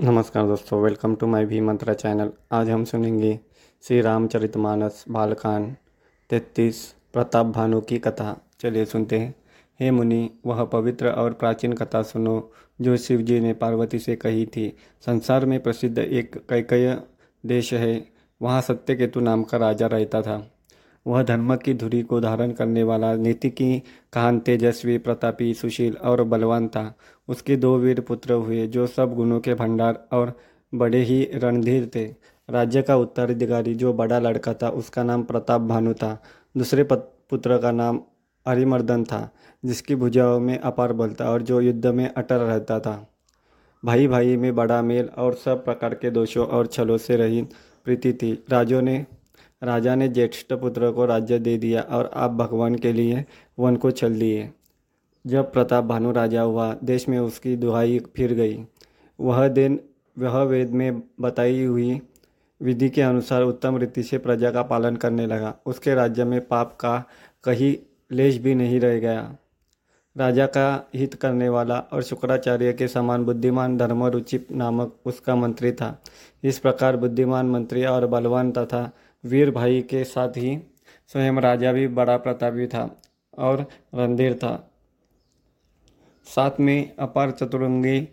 नमस्कार दोस्तों welcome to my भी मंत्रा चैनल आज हम सुनेंगे श्री रामचरित मानस बालकांड तैतीस प्रताप भानु की कथा। चलिए सुनते हैं। हे मुनि, वह पवित्र और प्राचीन कथा सुनो, जो शिव जी ने पार्वती से कही थी। संसार में प्रसिद्ध एक कैकय देश है। वहाँ सत्यकेतु नाम का राजा रहता था। वह धर्म की धुरी को धारण करने वाला नीति की कहान तेजस्वी, प्रतापी, सुशील और बलवान था। उसके दो वीर पुत्र हुए, जो सब गुणों के भंडार और बड़े ही रणधीर थे। राज्य का उत्तराधिकारी, जो बड़ा लड़का था, उसका नाम प्रताप भानु था। दूसरे पुत्र का नाम हरिमर्दन था, जिसकी भुजाओं में अपार बल था और जो युद्ध में अटल रहता था। भाई भाई में बड़ा मेल और सब प्रकार के दोषों और छलों से रही प्रीति थी। राजों ने राजा ने ज्येष्ठ पुत्र को राज्य दे दिया और आप भगवान के लिए वन को चल दिए। जब प्रताप भानु राजा हुआ, देश में उसकी दुहाई फिर गई। वह दिन, वह वेद में बताई हुई विधि के अनुसार उत्तम रीति से प्रजा का पालन करने लगा। उसके राज्य में पाप का कहीं लेश भी नहीं रह गया। राजा का हित करने वाला और शुक्राचार्य के समान बुद्धिमान धर्मरुचि नामक उसका मंत्री था। इस प्रकार बुद्धिमान मंत्री और बलवान तथा वीर भाई के साथ ही स्वयं राजा भी बड़ा प्रतापी था और रणधीर था। साथ में अपार चतुरंगी,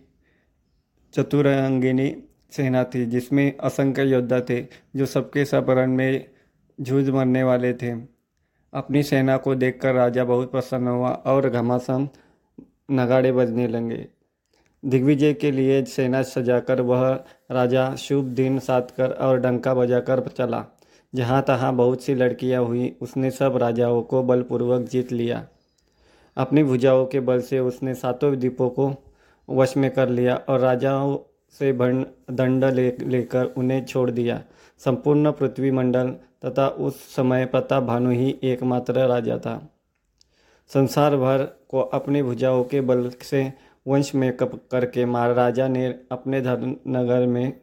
चतुरंगिनी सेना थी, जिसमें असंख्य योद्धा थे, जो सबके सब रण में जूझ मरने वाले थे। अपनी सेना को देखकर राजा बहुत प्रसन्न हुआ और घमासान नगाड़े बजने लगे। दिग्विजय के लिए सेना सजाकर वह राजा शुभ दिन साधकर और डंका बजाकर चला। जहाँ तहाँ बहुत सी लड़कियाँ हुई, उसने सब राजाओं को बलपूर्वक जीत लिया। अपनी भुजाओं के बल से उसने सातों द्वीपों को वश में कर लिया और राजाओं से दंड ले, लेकर उन्हें छोड़ दिया। संपूर्ण पृथ्वी मंडल तथा उस समय प्रताप भानु ही एकमात्र राजा था। संसार भर को अपनी भुजाओं के बल से वंश में कप, करके महाराजा ने अपने धर्म नगर में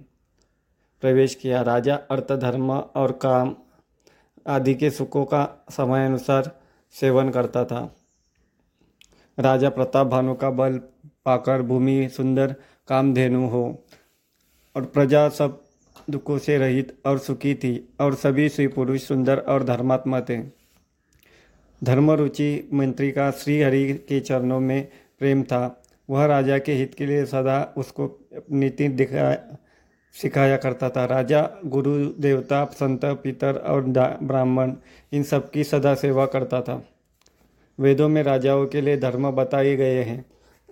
प्रवेश किया। राजा अर्थ धर्म और काम आदि के सुखों का समय अनुसार सेवन करता था। राजा प्रताप भानु का बल पाकर भूमि सुंदर कामधेनु हो और प्रजा सब दुखों से रहित और सुखी थी और सभी श्री पुरुष सुंदर और धर्मात्मा थे। धर्मरुचि मंत्री का श्री हरि के चरणों में प्रेम था। वह राजा के हित के लिए सदा उसको नीति दिखा सिखाया करता था। राजा, गुरु, देवता, संत, पितर और ब्राह्मण, इन सब की सदा सेवा करता था। वेदों में राजाओं के लिए धर्म बताए गए हैं।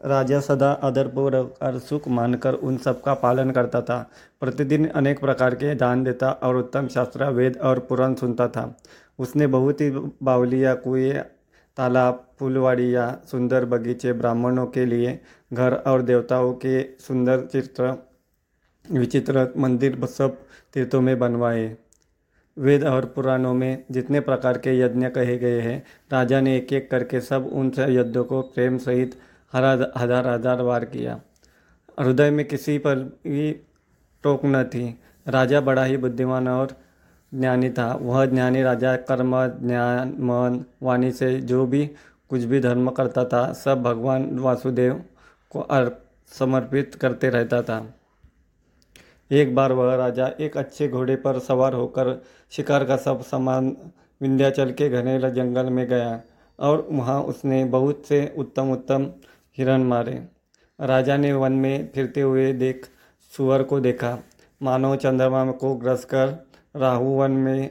राजा सदा आदरपूर्वक और सुख मानकर उन सब का पालन करता था। प्रतिदिन अनेक प्रकार के दान देता और उत्तम शास्त्र, वेद और पुराण सुनता था। उसने बहुत ही बावलिया कुएँ, तालाब, फूलवाड़ियाँ, सुंदर बगीचे ब्राह्मणों के लिए, घर और देवताओं के सुंदर चित्र विचित्र मंदिर सब तीर्थों में बनवाए। वेद और पुराणों में जितने प्रकार के यज्ञ कहे गए हैं, राजा ने एक एक करके सब उन यज्ञों को प्रेम सहित हरा हज़ार हज़ार बार किया। हृदय में किसी पर भी टोक न थी। राजा बड़ा ही बुद्धिमान और ज्ञानी था। वह ज्ञानी राजा कर्म, ज्ञान, मन, वाणी से जो भी कुछ भी धर्म करता था, सब भगवान वासुदेव को समर्पित करते रहता था। एक बार वह राजा एक अच्छे घोड़े पर सवार होकर शिकार का सब सामान विंध्याचल के घने जंगल में गया और वहाँ उसने बहुत से उत्तम उत्तम हिरण मारे। राजा ने वन में फिरते हुए देख सुअर को देखा। मानो चंद्रमा को ग्रस कर राहु वन में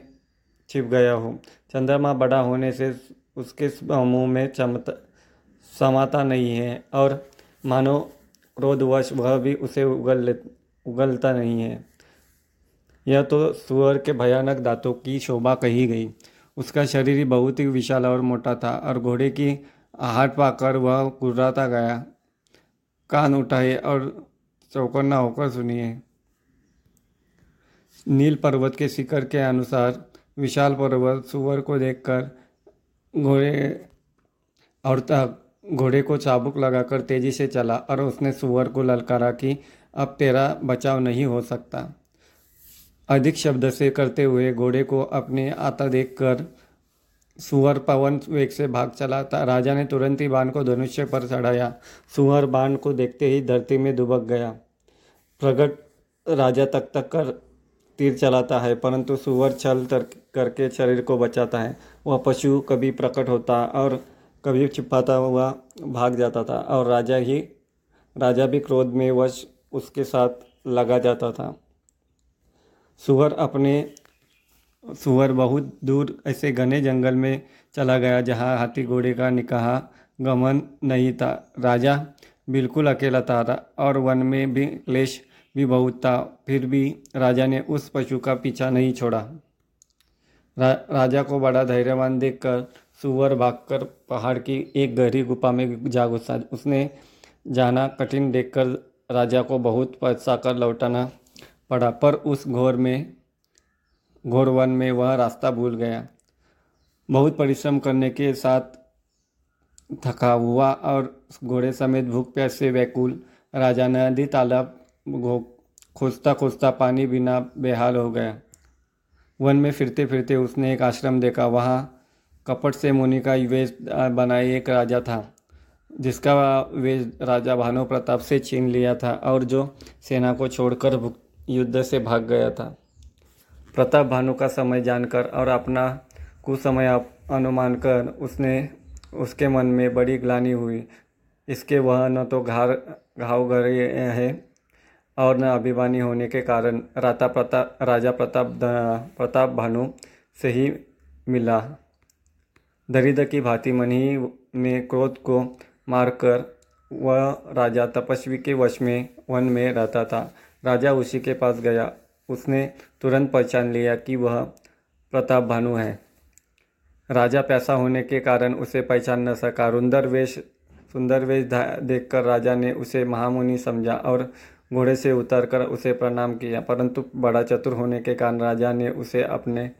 छिप गया हो। चंद्रमा बड़ा होने से उसके मुँह में चमता, समाता नहीं है और मानो क्रोधवश वह भी उसे उगल ले उगलता नहीं है। यह तो सुअर के भयानक दांतों की शोभा कही गई। उसका शरीर बहुत ही विशाल और मोटा था और घोड़े की आहट पाकर वह कुर्राता गया। कान उठाए और चौकन्ना होकर सुनिए। नील पर्वत के शिखर के अनुसार विशाल पर्वत सुअर को देखकर घोड़े और घोड़े को चाबुक लगाकर तेज़ी से चला और उसने सुअर को ललकारा कि अब तेरा बचाव नहीं हो सकता। अधिक शब्द से करते हुए घोड़े को अपने आता देखकर सुअर पवन वेग से भाग चला। था राजा ने तुरंत ही बाण को धनुष्य पर चढ़ाया। सुअर बाण को देखते ही धरती में दुबक गया। प्रगट राजा तक तक कर तीर चलाता है, परंतु सुअर छल तर करके शरीर को बचाता है। वह पशु कभी प्रकट होता और कभी छिपाता हुआ भाग जाता था और राजा ही, राजा भी क्रोध में वश उसके साथ लगा जाता था। सुअर अपने सुअर बहुत दूर ऐसे घने जंगल में चला गया जहाँ हाथी घोड़े का निकाह गमन नहीं था। राजा बिल्कुल अकेला था और वन में भी क्लेश भी बहुत था। फिर भी राजा ने उस पशु का पीछा नहीं छोड़ा। रा, राजा को बड़ा धैर्यवान देखकर सुअर भागकर पहाड़ की एक गहरी गुफा में जा घुसा उसने जाना कठिन देखकर राजा को बहुत पैसा कर लौटाना पड़ा, पर उस घोर में, घोर वन में वह रास्ता भूल गया। बहुत परिश्रम करने के साथ थका हुआ और घोड़े समेत भूख प्यास से व्याकुल राजा नदी तालाब खोजता खोजता पानी बिना बेहाल हो गया। वन में फिरते फिरते उसने एक आश्रम देखा। वहाँ कपट से मुनि का वेश बनाए एक राजा था। जिसका वे राजा भानु प्रताप से छीन लिया था और जो सेना को छोड़कर युद्ध से भाग गया था। प्रताप भानु का समय जानकर और अपना कुसमय अनुमान कर उसने उसके मन में बड़ी ग्लानी हुई। इसके वह न तो घार घाव गए है और न अभिमानी होने के कारण राता प्रताप राजा प्रताप प्रताप भानु से ही मिला। दरिद्र की भांति मन ही में क्रोध को मारकर वह राजा तपस्वी के वश में, वन में रहता था। राजा उसी के पास गया। उसने तुरंत पहचान लिया कि वह प्रताप भानु है। राजा पैसा होने के कारण उसे पहचान न सका। रुंदर वेश, सुंदर वेश देखकर राजा ने उसे महामुनि समझा और घोड़े से उतरकर उसे प्रणाम किया। परंतु बड़ा चतुर होने के कारण राजा ने उसे अपने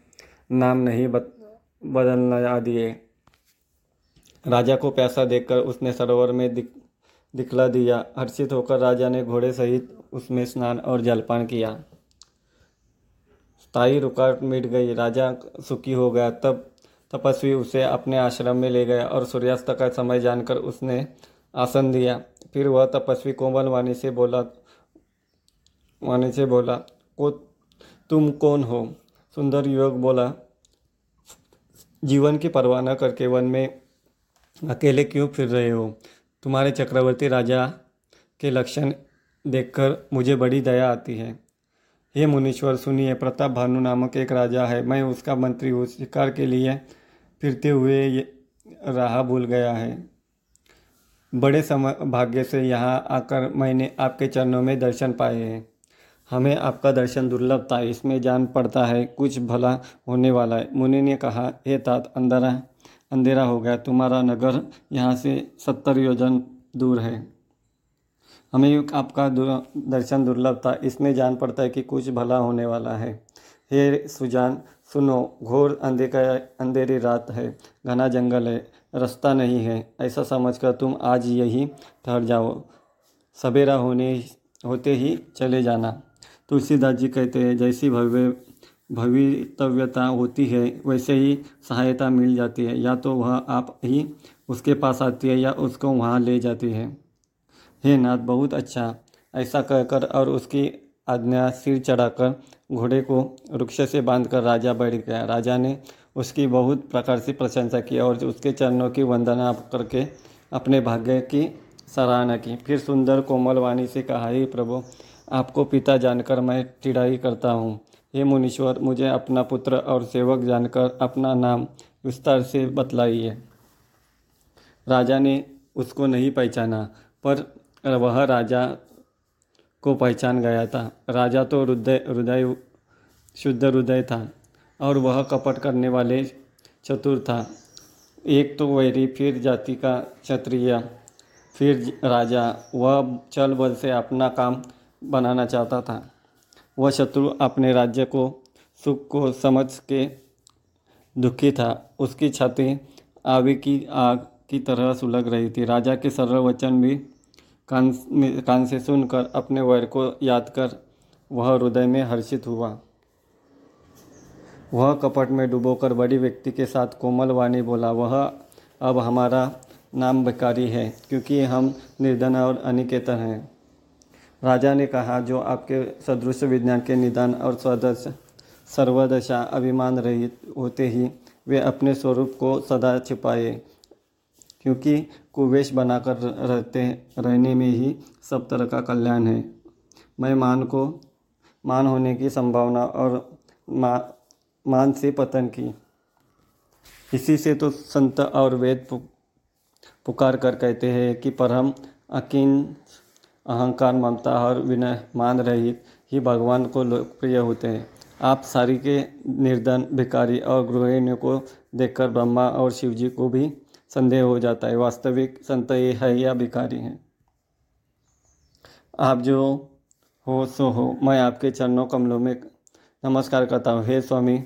नाम नहीं बदलना दिए। राजा को पैसा देखकर उसने सरोवर में दिख, दिखला दिया। हर्षित होकर राजा ने घोड़े सहित उसमें स्नान और जलपान किया। स्थायी रुकावट मिट गई। राजा सुखी हो गया। तब तपस्वी उसे अपने आश्रम में ले गया और सूर्यास्त का समय जानकर उसने आसन दिया। फिर वह तपस्वी कोमल वाणी से बोला, वाणी से बोला, को, तुम कौन हो? सुंदर युवक बोला, जीवन की परवाह न करके वन में अकेले क्यों फिर रहे हो? तुम्हारे चक्रवर्ती राजा के लक्षण देखकर मुझे बड़ी दया आती है। हे मुनीश्वर, सुनिए, प्रताप भानु नामक एक राजा है। मैं उसका मंत्री हूँ। शिकार के लिए फिरते हुए ये राह भूल गया है। बड़े भाग्य से यहाँ आकर मैंने आपके चरणों में दर्शन पाए हैं। हमें आपका दर्शन दुर्लभ था। इसमें जान पड़ता है, कुछ भला होने वाला है। मुनि ने कहा, हे तात अंधेरा अंधेरा हो गया, तुम्हारा नगर यहाँ से सत्तर योजन दूर है। हमें आपका दर्शन दुर्लभ था इसमें जान पड़ता है कि कुछ भला होने वाला है। हे सुजान, सुनो, घोर अंधे का, अंधेरी रात है, घना जंगल है, रास्ता नहीं है, ऐसा समझकर तुम आज यही ठहर जाओ। सवेरा होने, होते ही चले जाना। तुलसीदास जी कहते हैं, जैसी भव्य भवितव्यता होती है, वैसे ही सहायता मिल जाती है। या तो वह आप ही उसके पास आती है या उसको वहाँ ले जाती है। हे नाथ, बहुत अच्छा। ऐसा कहकर और उसकी आज्ञा सिर चढ़ाकर घोड़े को वृक्ष से बांधकर राजा बैठ गया। राजा ने उसकी बहुत प्रकार से प्रशंसा की और उसके चरणों की वंदना करके अपने भाग्य की सराहना की। फिर सुंदर कोमल वाणी से कहा, ही प्रभु, आपको पिता जानकर मैं चिड़ाई करता हूँ। हे मुनीश्वर, मुझे अपना पुत्र और सेवक जानकर अपना नाम विस्तार से बतलाइए। राजा ने उसको नहीं पहचाना, पर वह राजा को पहचान गया था। राजा तो हृदय हृदय, शुद्ध हृदय था और वह कपट करने वाले चतुर था। एक तो वैरी, फिर जाति का क्षत्रिय, फिर राजा। वह चल बल से अपना काम बनाना चाहता था। वह शत्रु अपने राज्य को सुख को समझ के दुखी था। उसकी छाती आवे की आग की तरह सुलग रही थी। राजा के सरल वचन भी कान कान से सुनकर अपने वैर को याद कर वह हृदय में हर्षित हुआ। वह कपट में डुबोकर बड़ी व्यक्ति के साथ कोमल वाणी बोला, वह अब हमारा नाम भिकारी है, क्योंकि हम निर्धन और अनिकेतन हैं। राजा ने कहा जो आपके सदृश विज्ञान के निदान और स्वदश सर्वदशा अभिमान रहित होते ही वे अपने स्वरूप को सदा छिपाए क्योंकि कुवेश बनाकर रहते रहने में ही सब तरह का कल्याण है। मैं मान को मान होने की संभावना और मा, मान से पतन की। इसी से तो संत और वेद पुकार कर कहते हैं कि परम अकीन अहंकार, ममता और विनय मान रहित ही भगवान को लोकप्रिय होते हैं। आप सारी के निर्धन भिकारी और गृहिणियों को देखकर ब्रह्मा और शिव जी को भी संदेह हो जाता है। वास्तविक संत ये है या भिकारी हैं? आप जो हो, सो हो। मैं आपके चरणों, कमलों में नमस्कार करता हूँ। हे स्वामी,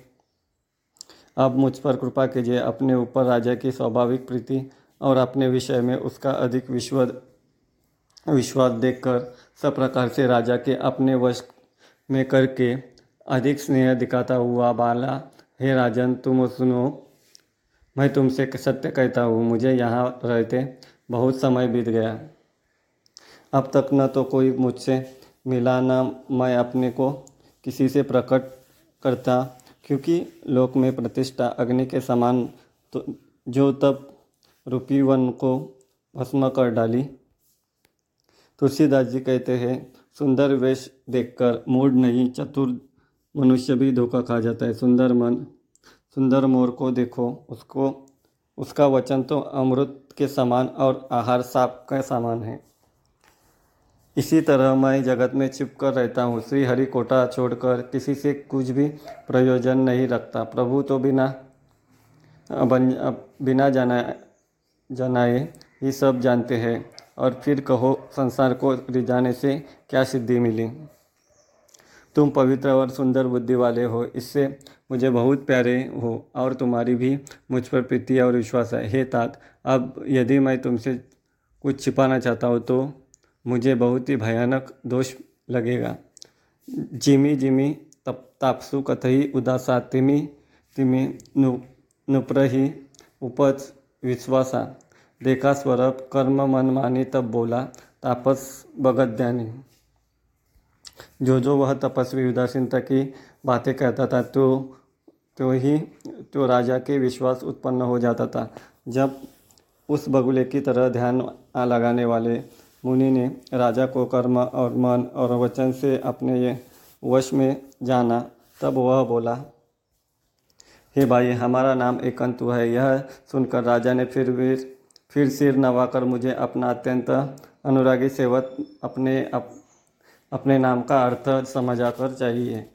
आप मुझ पर कृपा कीजिए। अपने ऊपर राजा की स्वाभाविक प्रीति और अपने विषय में उसका अधिक विश्वास विश्वास देखकर सब प्रकार से राजा के अपने वश में करके अधिक स्नेह दिखाता हुआ बाला, हे राजन, तुम सुनो। मैं तुमसे सत्य कहता हूँ, मुझे यहाँ रहते बहुत समय बीत गया। अब तक न तो कोई मुझसे मिला, न मैं अपने को किसी से प्रकट करता, क्योंकि लोक में प्रतिष्ठा अग्नि के समान तो जो तब रूपी वन को भस्म कर डाली। तुलसीदास जी कहते हैं, सुंदर वेश देखकर मूड नहीं, चतुर मनुष्य भी धोखा खा जाता है। सुंदर मन, सुंदर मोर को देखो, उसको, उसका वचन तो अमृत के समान और आहार साप का समान है। इसी तरह मैं जगत में छिप कर रहता हूँ। श्री हरि कोटा छोड़कर किसी से कुछ भी प्रयोजन नहीं रखता। प्रभु तो बिना, बन, बिना जाना, जनाए ही सब जानते हैं। और फिर कहो संसार को रिझाने से क्या सिद्धि मिली? तुम पवित्र और सुंदर बुद्धि वाले हो, इससे मुझे बहुत प्यारे हो और तुम्हारी भी मुझ पर प्रीति और विश्वास है। हे तात, अब यदि मैं तुमसे कुछ छिपाना चाहता हूँ तो मुझे बहुत ही भयानक दोष लगेगा। जिमी जिमी तप, तापसु कथई उदासा, तिमी तिमी नु, नुप्रही उपज विश्वासा। देखा स्वरप, कर्म मन मानी तब बोला, तापस भगत ध्यानी जो जो वह तपस्वी उदासीनता की बातें कहता था तो तो ही तो राजा के विश्वास उत्पन्न हो जाता था। जब उस बगुले की तरह ध्यान लगाने वाले मुनि ने राजा को कर्म और मन और वचन से अपने ये वश में जाना, तब वह बोला, हे भाई, हमारा नाम एकंतु है। यह सुनकर राजा ने फिर भी फिर सिर नवाकर मुझे अपना अत्यंत अनुरागी सेवक अपने अप, अपने नाम का अर्थ समझाकर चाहिए।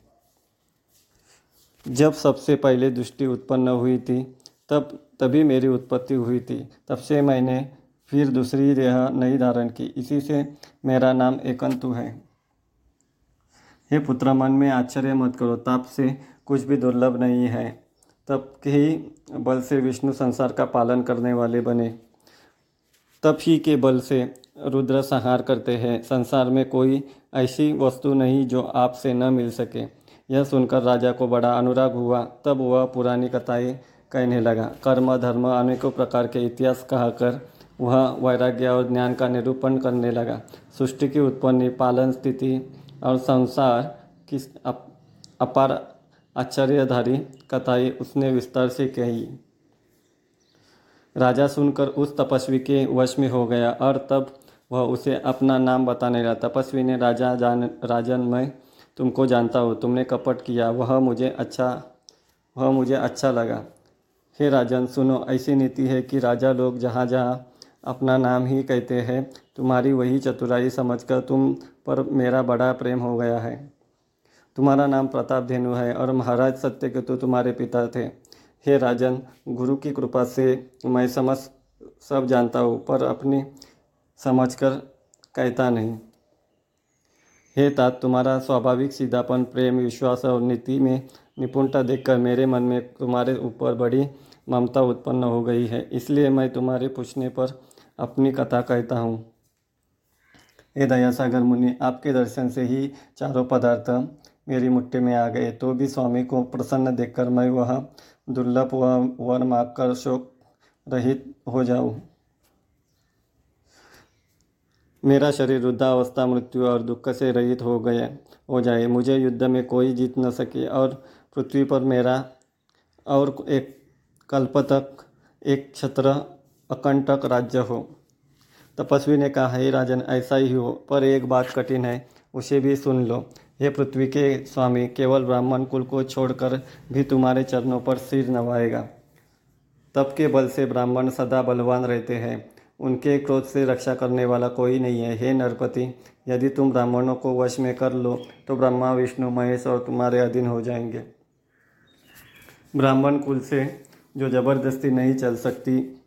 जब सबसे पहले दृष्टि उत्पन्न हुई थी तब तभी मेरी उत्पत्ति हुई थी। तब से मैंने फिर दूसरी देह नहीं धारण की। इसी से मेरा नाम एकंतु है। हे पुत्र मन में आश्चर्य मत करो। ताप से कुछ भी दुर्लभ नहीं है। तब के ही बल से विष्णु संसार का पालन करने वाले बने। तप ही के बल से रुद्र संहार करते हैं। संसार में कोई ऐसी वस्तु नहीं जो आपसे न मिल सके। यह सुनकर राजा को बड़ा अनुराग हुआ। तब वह पुरानी कथाएँ कहने लगा। कर्म, धर्म, अनेकों प्रकार के इतिहास कहकर वह वैराग्य और ज्ञान का निरूपण करने लगा। सृष्टि की उत्पत्ति, पालन स्थिति और संसार की अपार आश्चर्यधारी कथाएँ उसने विस्तार से कही। राजा सुनकर उस तपस्वी के वश में हो गया और तब वह उसे अपना नाम बताने लगा। तपस्वी ने, राजा, जान राजन मैं तुमको जानता हूँ, तुमने कपट किया, वह मुझे अच्छा वह मुझे अच्छा लगा। हे राजन, सुनो, ऐसी नीति है कि राजा लोग जहाँ जहाँ अपना नाम ही कहते हैं, तुम्हारी वही चतुराई समझकर तुम पर मेरा बड़ा प्रेम हो गया है। तुम्हारा नाम प्रताप धेनु है और महाराज सत्य के तो तुम्हारे पिता थे। हे राजन, गुरु की कृपा से मैं समझ सब जानता हूँ, पर अपनी समझ कर कहता नहीं। हे तात, तुम्हारा स्वाभाविक सीधापन, प्रेम, विश्वास और नीति में निपुणता देखकर मेरे मन में तुम्हारे ऊपर बड़ी ममता उत्पन्न हो गई है, इसलिए मैं तुम्हारे पूछने पर अपनी कथा कहता हूँ। हे दया सागर मुनि, आपके दर्शन से ही चारों पदार्थ मेरी मुट्ठी में आ गए तो भी स्वामी को प्रसन्न देखकर मैं वह दुर्लभ वर मांगकर शोक रहित हो जाऊँ। मेरा शरीर वृद्धावस्था, मृत्यु और दुख से रहित हो गए हो जाए। मुझे युद्ध में कोई जीत न सके और पृथ्वी पर मेरा और एक कल्प तक एक छत्र अकंटक राज्य हो। तपस्वी ने कहा, हे राजन, ऐसा ही हो, पर एक बात कठिन है, उसे भी सुन लो। हे पृथ्वी के स्वामी, केवल ब्राह्मण कुल को छोड़कर भी तुम्हारे चरणों पर सिर नवाएगा तप के बल से ब्राह्मण सदा बलवान रहते हैं। उनके क्रोध से रक्षा करने वाला कोई नहीं है। हे नरपति, यदि तुम ब्राह्मणों को वश में कर लो तो ब्रह्मा, विष्णु, महेश और तुम्हारे अधीन हो जाएँगे। ब्राह्मण कुल से जो ज़बरदस्ती नहीं चल सकती,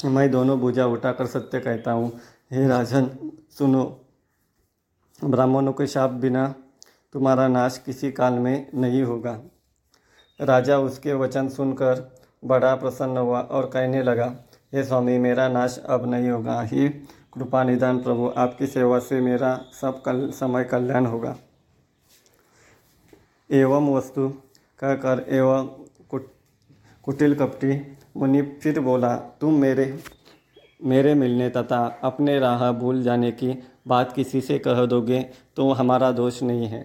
मैं दोनों भुजा उठाकर सत्य कहता हूँ। हे राजन, सुनो ब्राह्मणों के शाप बिना तुम्हारा नाश किसी काल में नहीं होगा। राजा उसके वचन सुनकर बड़ा प्रसन्न हुआ और कहने लगा, हे स्वामी, मेरा नाश अब नहीं होगा। ही कृपा निदान प्रभु, आपकी सेवा से मेरा सब कल, समय कल्याण होगा। एवं वस्तु कहकर एवं कुटिल कपटी मुनि फिर बोला, तुम मेरे मेरे मिलने तथा अपने राह भूल जाने की बात किसी से कह दोगे तो हमारा दोष नहीं है।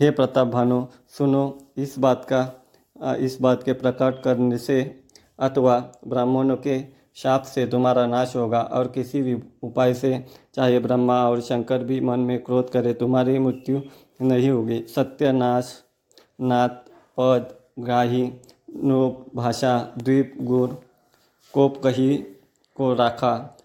हे प्रताप भानु, सुनो, इस बात का इस बात के प्रकट करने से अथवा ब्राह्मणों के शाप से तुम्हारा नाश होगा और किसी भी उपाय से, चाहे ब्रह्मा और शंकर भी मन में क्रोध करे, तुम्हारी मृत्यु नहीं होगी। सत्यनाश, नाथ, पद, ग्राही, नोप, भाषा, द्वीप, गुर, कोप कही को राखा।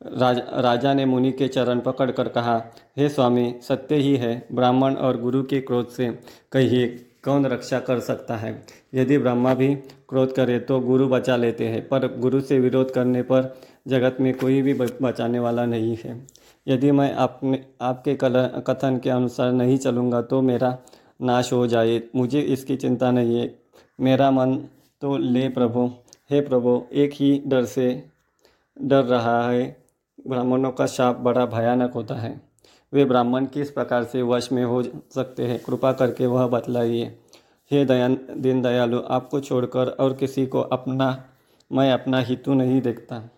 राज, राजा ने मुनि के चरण पकड़कर कहा हे स्वामी सत्य ही है ब्राह्मण और गुरु के क्रोध से कहिए कौन रक्षा कर सकता है? यदि ब्रह्मा भी क्रोध करे तो गुरु बचा लेते हैं पर गुरु से विरोध करने पर जगत में कोई भी बचाने वाला नहीं है। यदि मैं अपने आपके कल कथन के अनुसार नहीं चलूँगा तो मेरा नाश हो जाए। मुझे इसकी चिंता नहीं है। मेरा मन तो ले प्रभु। हे प्रभु एक ही डर से डर रहा है। ब्राह्मणों का शाप बड़ा भयानक होता है। वे ब्राह्मण किस प्रकार से वश में हो सकते हैं? कृपा करके वह बतलाइए। हे दयान दीन दयालु आपको छोड़कर और किसी को अपना, मैं अपना हितु नहीं देखता।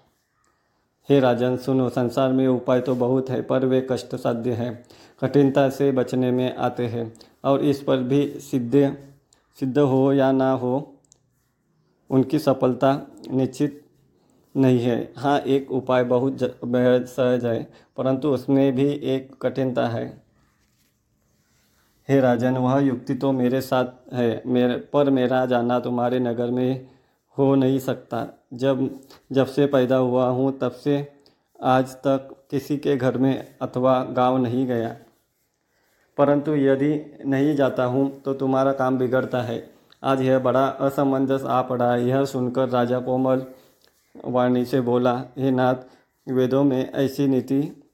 हे राजन, सुनो, संसार में उपाय तो बहुत है, पर वे कष्ट साध्य है, कठिनता से बचने में आते हैं, और इस पर भी सिद्ध सिद्ध हो या ना हो, उनकी सफलता निश्चित नहीं है। हाँ एक उपाय बहुत बेहद सहज है, परंतु उसमें भी एक कठिनता है। हे राजन, वह युक्ति तो मेरे साथ है, मेरे, पर मेरा जाना तुम्हारे नगर में हो नहीं सकता। जब जब से पैदा हुआ हूँ, तब से आज तक किसी के घर में अथवा गाँव नहीं गया। परंतु यदि नहीं जाता हूँ तो तुम्हारा काम बिगड़ता है। आज यह बड़ा असमंजस आ पड़ा। यह सुनकर राजा कोमल वाणी से बोला, हे नाथ, वेदों में ऐसी नीति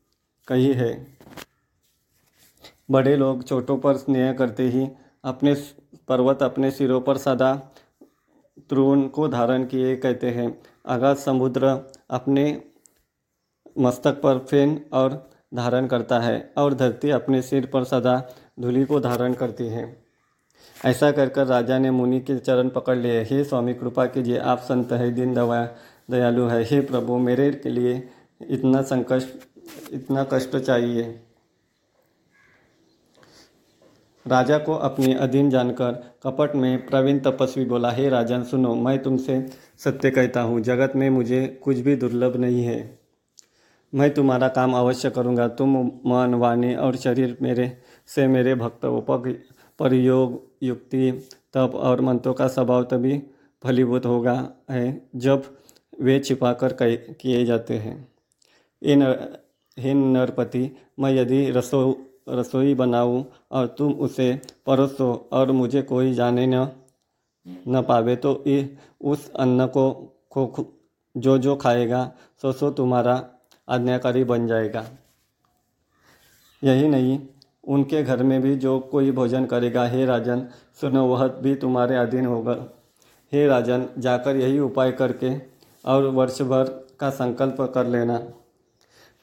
कही है। बड़े लोग छोटों पर स्नेह करते ही अपने पर्वत अपने सिरों पर सदा त्रुण को धारण किए कहते हैं। अगाध समुद्र अपने मस्तक पर फेन और धारण करता है और धरती अपने सिर पर सदा धूलि को धारण करती है। ऐसा कर कर राजा ने मुनि के चरण पकड़ लिए। हे स्वामी, कृपा कीजिए, आप संत है, दिन दवा दयालु है। हे प्रभु, मेरे के लिए इतना संकट, इतना कष्ट चाहिए। राजा को अपनी अधीन जानकर कपट में प्रवीण तपस्वी बोला, हे राजन सुनो, मैं तुमसे सत्य कहता हूँ। जगत में मुझे कुछ भी दुर्लभ नहीं है। मैं तुम्हारा काम अवश्य करूँगा। तुम मन, वाणी और शरीर मेरे, से मेरे भक्त पर योग युक्ति, तप और मंत्रों का स्वभाव तभी फलीभूत होगा, है। जब वे छिपाकर किए जाते हैं। इन हिन नरपति मैं यदि रसो रसोई बनाऊँ और तुम उसे परोसो और मुझे कोई जाने न न पावे तो इ, उस अन्न को खो जो जो खाएगा सो सो तुम्हारा आज्ञाकारी बन जाएगा। यही नहीं उनके घर में भी जो कोई भोजन करेगा हे राजन सुनो वह भी तुम्हारे अधीन होगा। हे राजन जाकर यही उपाय करके और वर्ष भर का संकल्प कर लेना।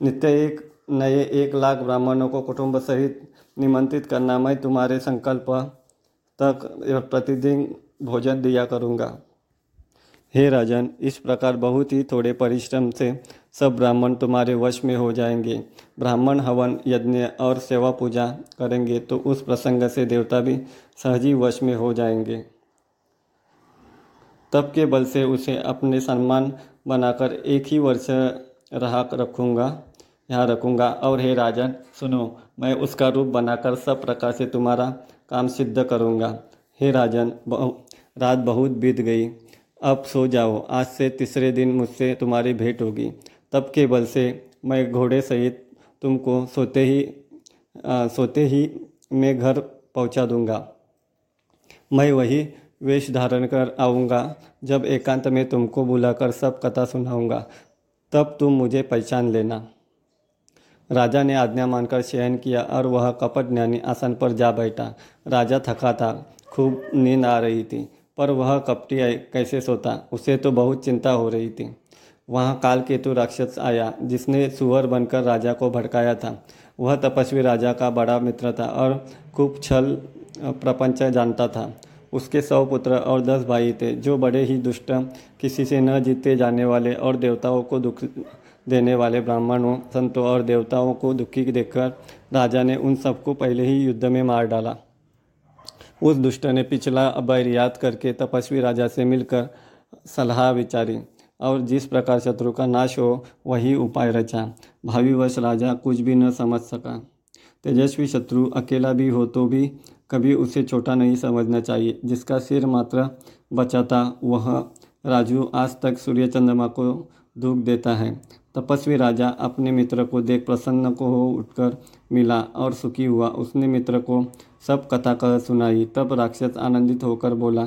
नित्य एक, नए एक लाख ब्राह्मणों को कुटुंब सहित निमंत्रित करना, मैं तुम्हारे संकल्प तक प्रतिदिन भोजन दिया करूँगा। हे राजन, इस प्रकार बहुत ही थोड़े परिश्रम से सब ब्राह्मण तुम्हारे वश में हो जाएँगे। ब्राह्मण हवन, यज्ञ और सेवा पूजा करेंगे तो उस प्रसंग से देवता भी सहजी वश में हो जाएँगे। तब के बल से उसे अपने सम्मान बनाकर एक ही वर्ष रहा रखूँगा यहाँ रखूँगा। और हे राजन सुनो मैं उसका रूप बनाकर सब प्रकार से तुम्हारा काम सिद्ध करूँगा। हे राजन रात बहुत बीत गई। अब सो जाओ आज से तीसरे दिन मुझसे तुम्हारी भेंट होगी। तब के बल से मैं घोड़े सहित तुमको सोते ही आ, सोते ही मैं घर पहुँचा दूँगा। मैं वही वेश धारण कर आऊँगा। जब एकांत में तुमको बुलाकर सब कथा सुनाऊँगा, तब तुम मुझे पहचान लेना। राजा ने आज्ञा मानकर शयन किया और वह कपट ज्ञानी आसन पर जा बैठा। राजा थका था, खूब नींद आ रही थी, पर वह कपटी कैसे सोता? उसे तो बहुत चिंता हो रही थी। वहाँ काल केतु राक्षस आया, जिसने सुअर बनकर राजा को भड़काया था। वह तपस्वी राजा का बड़ा मित्र था और खूब छल प्रपंच जानता था। उसके सौ पुत्र और दस भाई थे, जो बड़े ही दुष्ट किसी से न जीते जाने वाले और देवताओं को दुख देने वाले ब्राह्मणों, संतों और देवताओं को दुखी देखकर राजा ने उन सबको पहले ही युद्ध में मार डाला। उस दुष्ट ने पिछला अभय याद करके तपस्वी राजा से मिलकर सलाह विचारी और जिस प्रकार शत्रु का नाश हो, वही उपाय रचा। भावी भावीवश राजा कुछ भी न समझ सका। तेजस्वी शत्रु अकेला भी हो तो भी कभी उसे छोटा नहीं समझना चाहिए। जिसका सिर मात्र बचा था वह राजू आज तक सूर्य चंद्रमा को दुख देता है। तपस्वी राजा अपने मित्र को देख प्रसन्न को हो उठकर मिला और सुखी हुआ। उसने मित्र को सब कथा कह सुनाई। तब राक्षस आनंदित होकर बोला,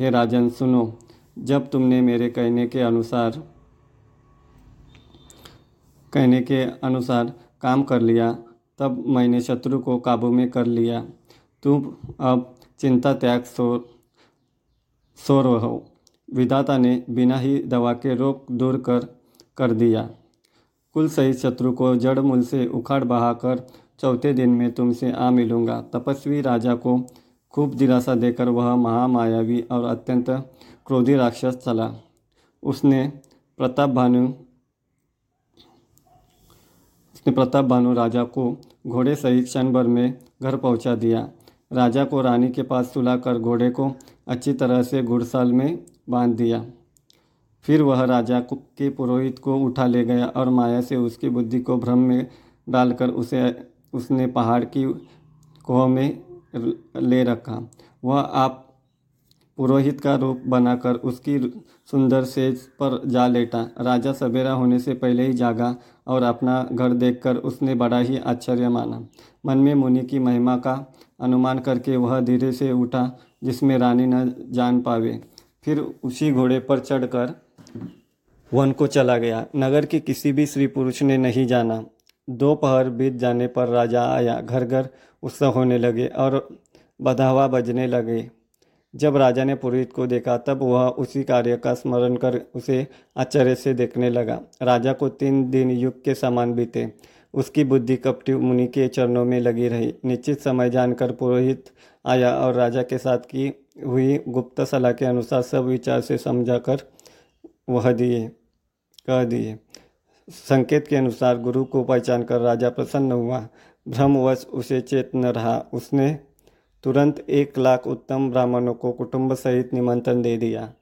हे राजन, सुनो। जब तुमने मेरे कहने के अनुसार, कहने के अनुसार काम कर लिया, तब मैंने शत्रु को काबू में कर लिया। तुम अब चिंता, त्याग सो सो रहो। विधाता ने बिना ही दवा के रोग दूर कर कर दिया। कुल सहित शत्रु को जड़ मूल से उखाड़ बहाकर चौथे दिन में तुमसे आ मिलूँगा। तपस्वी राजा को खूब दिलासा देकर वह महामायावी और अत्यंत क्रोधी राक्षस चला। उसने प्रताप भानु, उसने प्रताप भानु राजा को घोड़े सहित क्षण भर में घर पहुँचा दिया। राजा को रानी के पास सुलाकर घोड़े को अच्छी तरह से घुड़साल में बाँध दिया। फिर वह राजा के पुरोहित को उठा ले गया और माया से उसकी बुद्धि को भ्रम में डालकर उसे उसने पहाड़ की कोह में ले रखा। वह आप पुरोहित का रूप बनाकर उसकी सुंदर सेज पर जा लेटा। राजा सवेरा होने से पहले ही जागा और अपना घर देखकर उसने बड़ा ही आश्चर्य माना। मन में मुनि की महिमा का अनुमान करके वह धीरे से उठा, जिसमें रानी न जान पावे। फिर उसी घोड़े पर चढ़कर वन को चला गया। नगर के किसी भी स्त्री पुरुष ने नहीं जाना। दोपहर बीत जाने पर राजा आया। घर घर उत्सव होने लगे और बधावा बजने लगे। जब राजा ने पुरोहित को देखा, तब वह उसी कार्य का स्मरण कर उसे आश्चर्य से देखने लगा। राजा को तीन दिन युग के समान बीते। उसकी बुद्धि कपटी मुनि के चरणों में लगी रही। निश्चित समय जानकर पुरोहित आया और राजा के साथ की हुई गुप्त सलाह के अनुसार सब विचार से समझाकर वह दिए, कह दिए। संकेत के अनुसार गुरु को पहचान कर राजा प्रसन्न हुआ। भ्रमवश उसे चेत न रहा। उसने तुरंत एक लाख उत्तम ब्राह्मणों को कुटुंब सहित निमंत्रण दे दिया।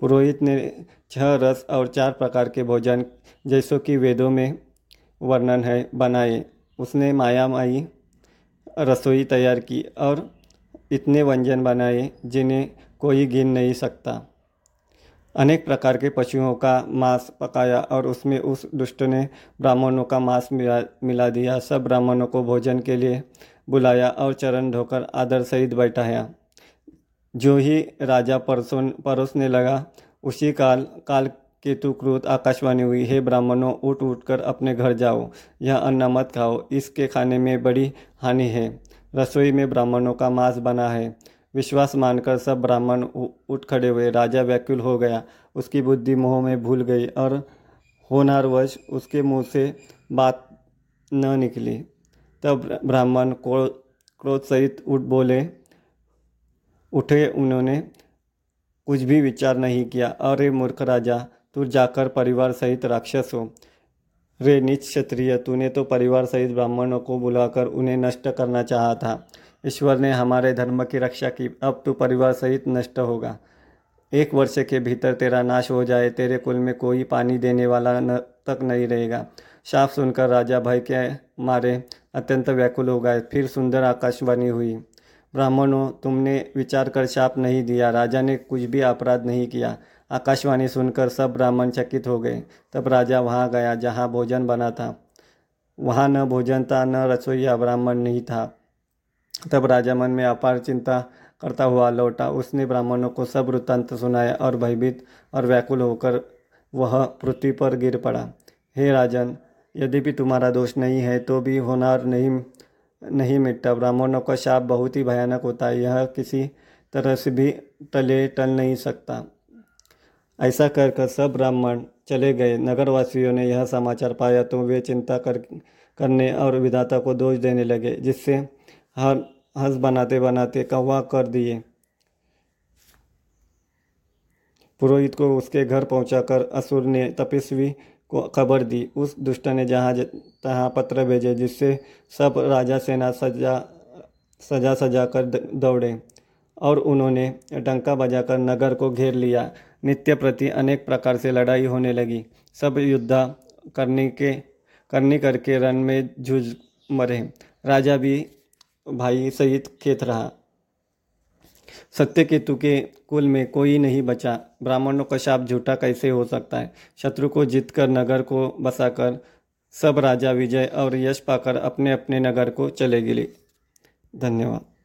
पुरोहित ने छह रस और चार प्रकार के भोजन, जैसों कि वेदों में वर्णन है, बनाए। उसने माया माई रसोई तैयार की और इतने व्यंजन बनाए जिन्हें कोई गिन नहीं सकता। अनेक प्रकार के पशुओं का मांस पकाया और उसमें उस दुष्ट ने ब्राह्मणों का मांस मिला मिला दिया। सब ब्राह्मणों को भोजन के लिए बुलाया और चरण धोकर आदर सहित बैठाया। जो ही राजा परसों, परोसने लगा, उसी काल काल केतु क्रोध आकाशवाणी हुई, हे ब्राह्मणों उठ उठ कर अपने घर जाओ, यह अन्न मत खाओ, इसके खाने में बड़ी हानि है। रसोई में ब्राह्मणों का मांस बना है। विश्वास मानकर सब ब्राह्मण उठ खड़े हुए। राजा व्याकुल हो गया। उसकी बुद्धि मोह में भूल गई और होनारवश उसके मुँह से बात न निकली। तब ब्राह्मण क्रोध सहित उठ बोले। उठे। उन्होंने कुछ भी विचार नहीं किया। अरे मूर्ख राजा तू जाकर परिवार सहित राक्षस रे नीच क्षत्रिय, तूने तो परिवार सहित ब्राह्मणों को बुलाकर उन्हें नष्ट करना चाहा था। ईश्वर ने हमारे धर्म की रक्षा की, अब तू परिवार सहित नष्ट होगा। एक वर्ष के भीतर तेरा नाश हो जाए, तेरे कुल में कोई पानी देने वाला न, तक नहीं रहेगा। शाप सुनकर राजा भय के मारे, अत्यंत व्याकुल हो गए, फिर सुंदर आकाशवाणी हुई। ब्राह्मणों, तुमने विचार कर शाप नहीं दिया, राजा ने कुछ भी अपराध नहीं किया। आकाशवाणी सुनकर सब ब्राह्मण चकित हो गए। तब राजा वहाँ गया जहाँ भोजन बना था। वहाँ न भोजन था न रसोईया ब्राह्मण नहीं था। तब राजा मन में अपार चिंता करता हुआ लौटा। उसने ब्राह्मणों को सब वृत्तांत सुनाया और भयभीत और व्याकुल होकर वह पृथ्वी पर गिर पड़ा। हे राजन, यदि भी तुम्हारा दोष नहीं है तो भी होनार नहीं नहीं मिटता। ब्राह्मणों का शाप बहुत ही भयानक होता है। यह किसी तरह से भी टले टल नहीं सकता। ऐसा कर कर सब ब्राह्मण चले गए। नगरवासियों ने यह समाचार पाया तो वे चिंता कर, करने और विधाता को दोष देने लगे, जिससे हर हंस बनाते बनाते कौवा कर दिए। पुरोहित को उसके घर पहुंचाकर असुर ने तपस्वी को खबर दी। उस दुष्ट ने जहाँ तहाँ पत्र भेजे, जिससे सब राजा सेना सजा सजा सजा कर दौड़े और उन्होंने डंका बजाकर नगर को घेर लिया। नित्य प्रति अनेक प्रकार से लड़ाई होने लगी। सब युद्ध करने के, करने करके रण में जूझ मरे। राजा भी भाई सहित खेत रहा। सत्य केतु के कुल में कोई नहीं बचा। ब्राह्मणों का शाप झूठा कैसे हो सकता है? शत्रु को जीतकर नगर को बसाकर सब राजा विजय और यश पाकर अपने अपने नगर को चले गए धन्यवाद।